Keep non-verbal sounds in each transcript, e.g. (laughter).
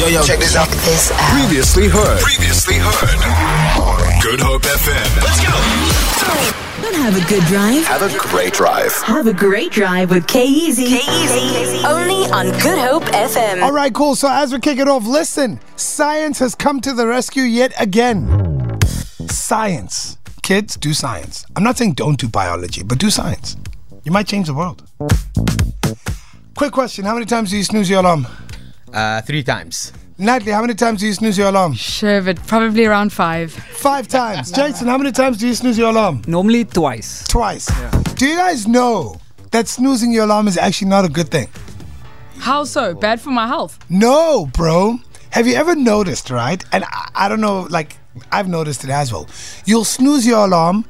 Yo, yo, check this out. This out. Previously heard. Previously heard. Good Hope FM. Let's go. Don't have a good drive. Have a great drive. Have a great drive with K-Easy. K-Easy. Only on Good Hope FM. All right, cool. So as we kick it off, listen, science has come to the rescue yet again. Science. Kids, do science. I'm not saying don't do biology, but do science. You might change the world. Quick question How many times do you snooze your alarm? Uh, three times. Natalie, how many times do you snooze your alarm? Sure, but probably around five. Five times. (laughs) Jason, how many times do you snooze your alarm? Normally twice. Twice. Do you guys know that snoozing your alarm is actually not a good thing? How so? Bad for my health. No, bro. Have you ever noticed, right? And I, I don't know, like, I've noticed it as well. You'll snooze your alarm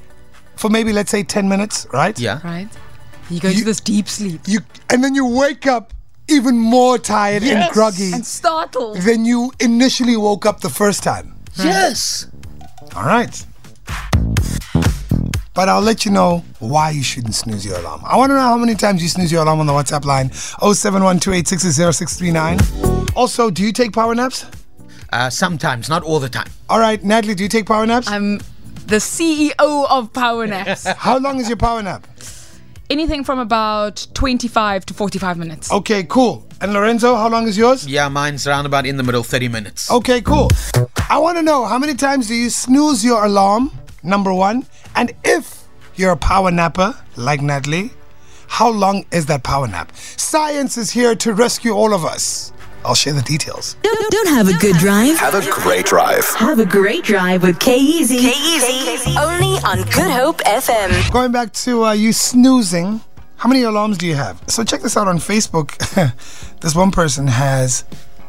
for maybe, let's say, 10 minutes, right? Yeah. Right? You go You- to this deep sleep. You And then you wake up even more tired and groggy And startled. than you initially woke up the first time. Yes. All right. But I'll let you know why you shouldn't snooze your alarm. I want to know how many times you snooze your alarm on the WhatsApp line 0712860639. Also, do you take power naps? Uh, sometimes, not all the time. All right, Natalie, do you take power naps? I'm the CEO of power naps. How long is your power nap? Anything from about 25 to 45 minutes. Okay, cool. And Lorenzo, how long is yours? Yeah, mine's around about in the middle, 30 minutes. Okay, cool. I want to know how many times do you snooze your alarm? Number one. And if you're a power napper like Natalie, how long is that power nap? Science is here to rescue all of us. I'll share the details. Don't, don't have a good drive. Have a great drive. Have a great drive with K-Easy. K-Easy. Only on Good Hope FM. Going back to uh, you snoozing, how many alarms do you have? So check this out on Facebook. (laughs) this one person has,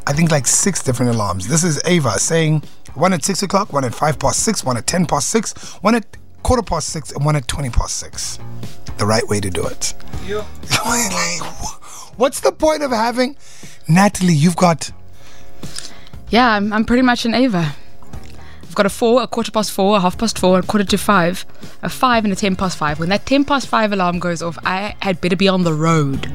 I think, like six different alarms. This is Ava saying one at six o'clock, one at five past six, one at ten past six, one at quarter past six, and one at twenty past six. The right way to do it. Yeah. (laughs) What's the point of having Natalie? You've got Yeah, I'm, I'm pretty much an Ava. I've got a four, a quarter past four, a half past four, a quarter to five, a five, and a ten past five. When that ten past five alarm goes off, I had better be on the road.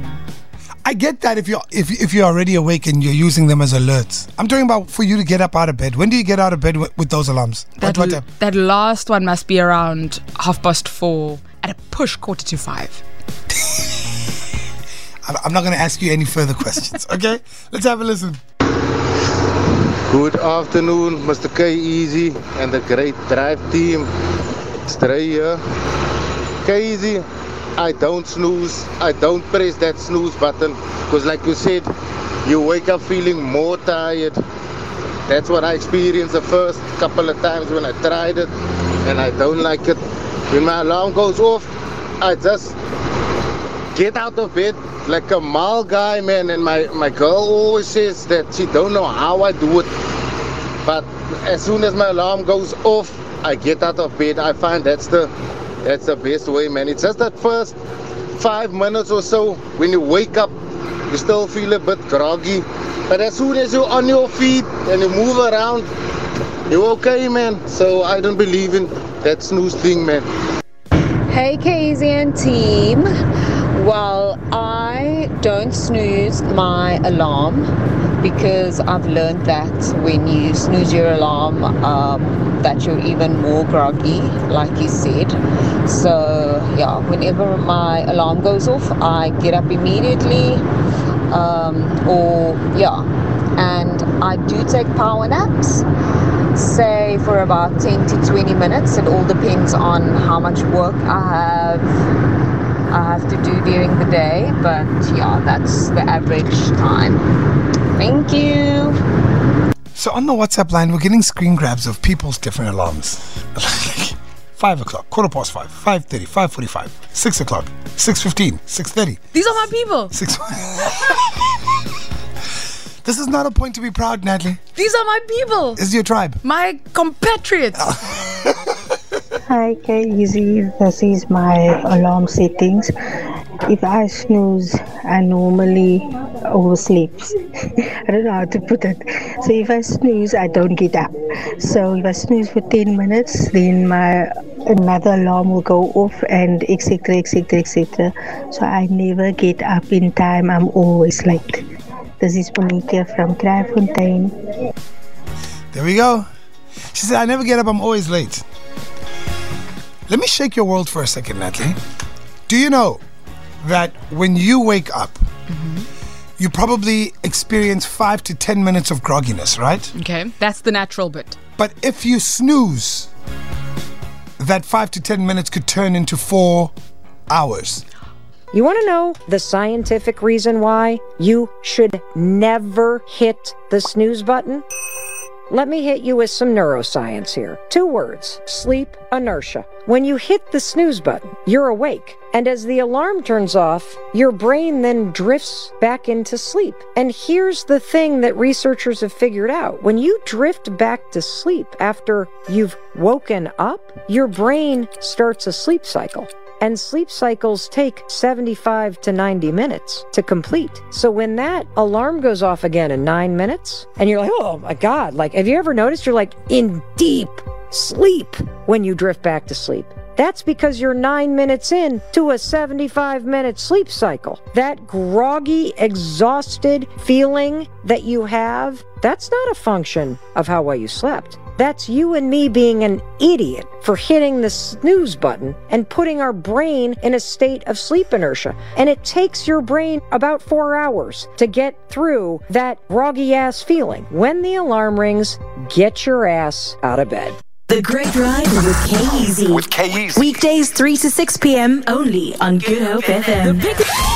I get that if you're if, if you're already awake and you're using them as alerts. I'm talking about for you to get up out of bed. When do you get out of bed with, with those alarms? That, what, what l- that last one must be around half past four at a push quarter to five. I'm- not going to ask you any further questions. (laughs) Okay, let's have a listen. Good afternoon, Mr. K Easy and the great drive team. Stray here. K Easy, I don't snooze. I don't press that snooze button because, like you said, you wake up feeling more tired. That's what I experienced the first couple of times when I tried it, and I don't like it. When my alarm goes off, I just get out of bed like a mile guy, man. And my, my girl always says that she don't know how I do it. But as soon as my alarm goes off, I get out of bed. I find that's the that's the best way, man. It's just that first five minutes or so when you wake up, you still feel a bit groggy. But as soon as you're on your feet and you move around, you're okay, man. So I don't believe in that snooze thing, man. Hey Keynesian team. Well, I don't snooze my alarm because I've learned that when you snooze your alarm, um, that you're even more groggy, like you said. So yeah, whenever my alarm goes off, I get up immediately, um, or yeah, and I do take power naps say for about 10 to 20 minutes. It all depends on how much work I have I have to do during the day, but yeah, that's the average time. Thank you. So on the WhatsApp line, we're getting screen grabs of people's different alarms. (laughs) five o'clock, quarter past five, five thirty, five forty-five, six o'clock, six fifteen, six thirty, These are my people. six. (laughs) this is not a point to be proud, Natalie. These are my people. This is your tribe. My compatriots. (laughs) Hi, Easy. This is my alarm settings. If I snooze, I normally oversleep. (laughs) I don't know how to put it. So if I snooze, I don't get up. So if I snooze for 10 minutes, then my another alarm will go off and etc etc etc. So I never get up in time. I'm always late. This is Monique from Kraaifontein. There we go. She said, I never get up, I'm always late. Let me shake your world for a second, Natalie. Do you know that when you wake up, mm-hmm. you probably experience five to 10 minutes of grogginess, right? Okay, that's the natural bit. But if you snooze, that five to 10 minutes could turn into four hours. You want to know the scientific reason why you should never hit the snooze button? Let me hit you with some neuroscience here. Two words sleep inertia. When you hit the snooze button, you're awake. And as the alarm turns off, your brain then drifts back into sleep. And here's the thing that researchers have figured out when you drift back to sleep after you've woken up, your brain starts a sleep cycle. And sleep cycles take 75 to 90 minutes to complete. So when that alarm goes off again in nine minutes, and you're like, oh my God, like, have you ever noticed you're like in deep sleep when you drift back to sleep? That's because you're nine minutes in to a 75 minute sleep cycle. That groggy, exhausted feeling that you have, that's not a function of how well you slept. That's you and me being an idiot for hitting the snooze button and putting our brain in a state of sleep inertia. And it takes your brain about four hours to get through that groggy ass feeling. When the alarm rings, get your ass out of bed. The Great Ride with K With K Weekdays 3 to 6 p.m. only on Good Hope FM.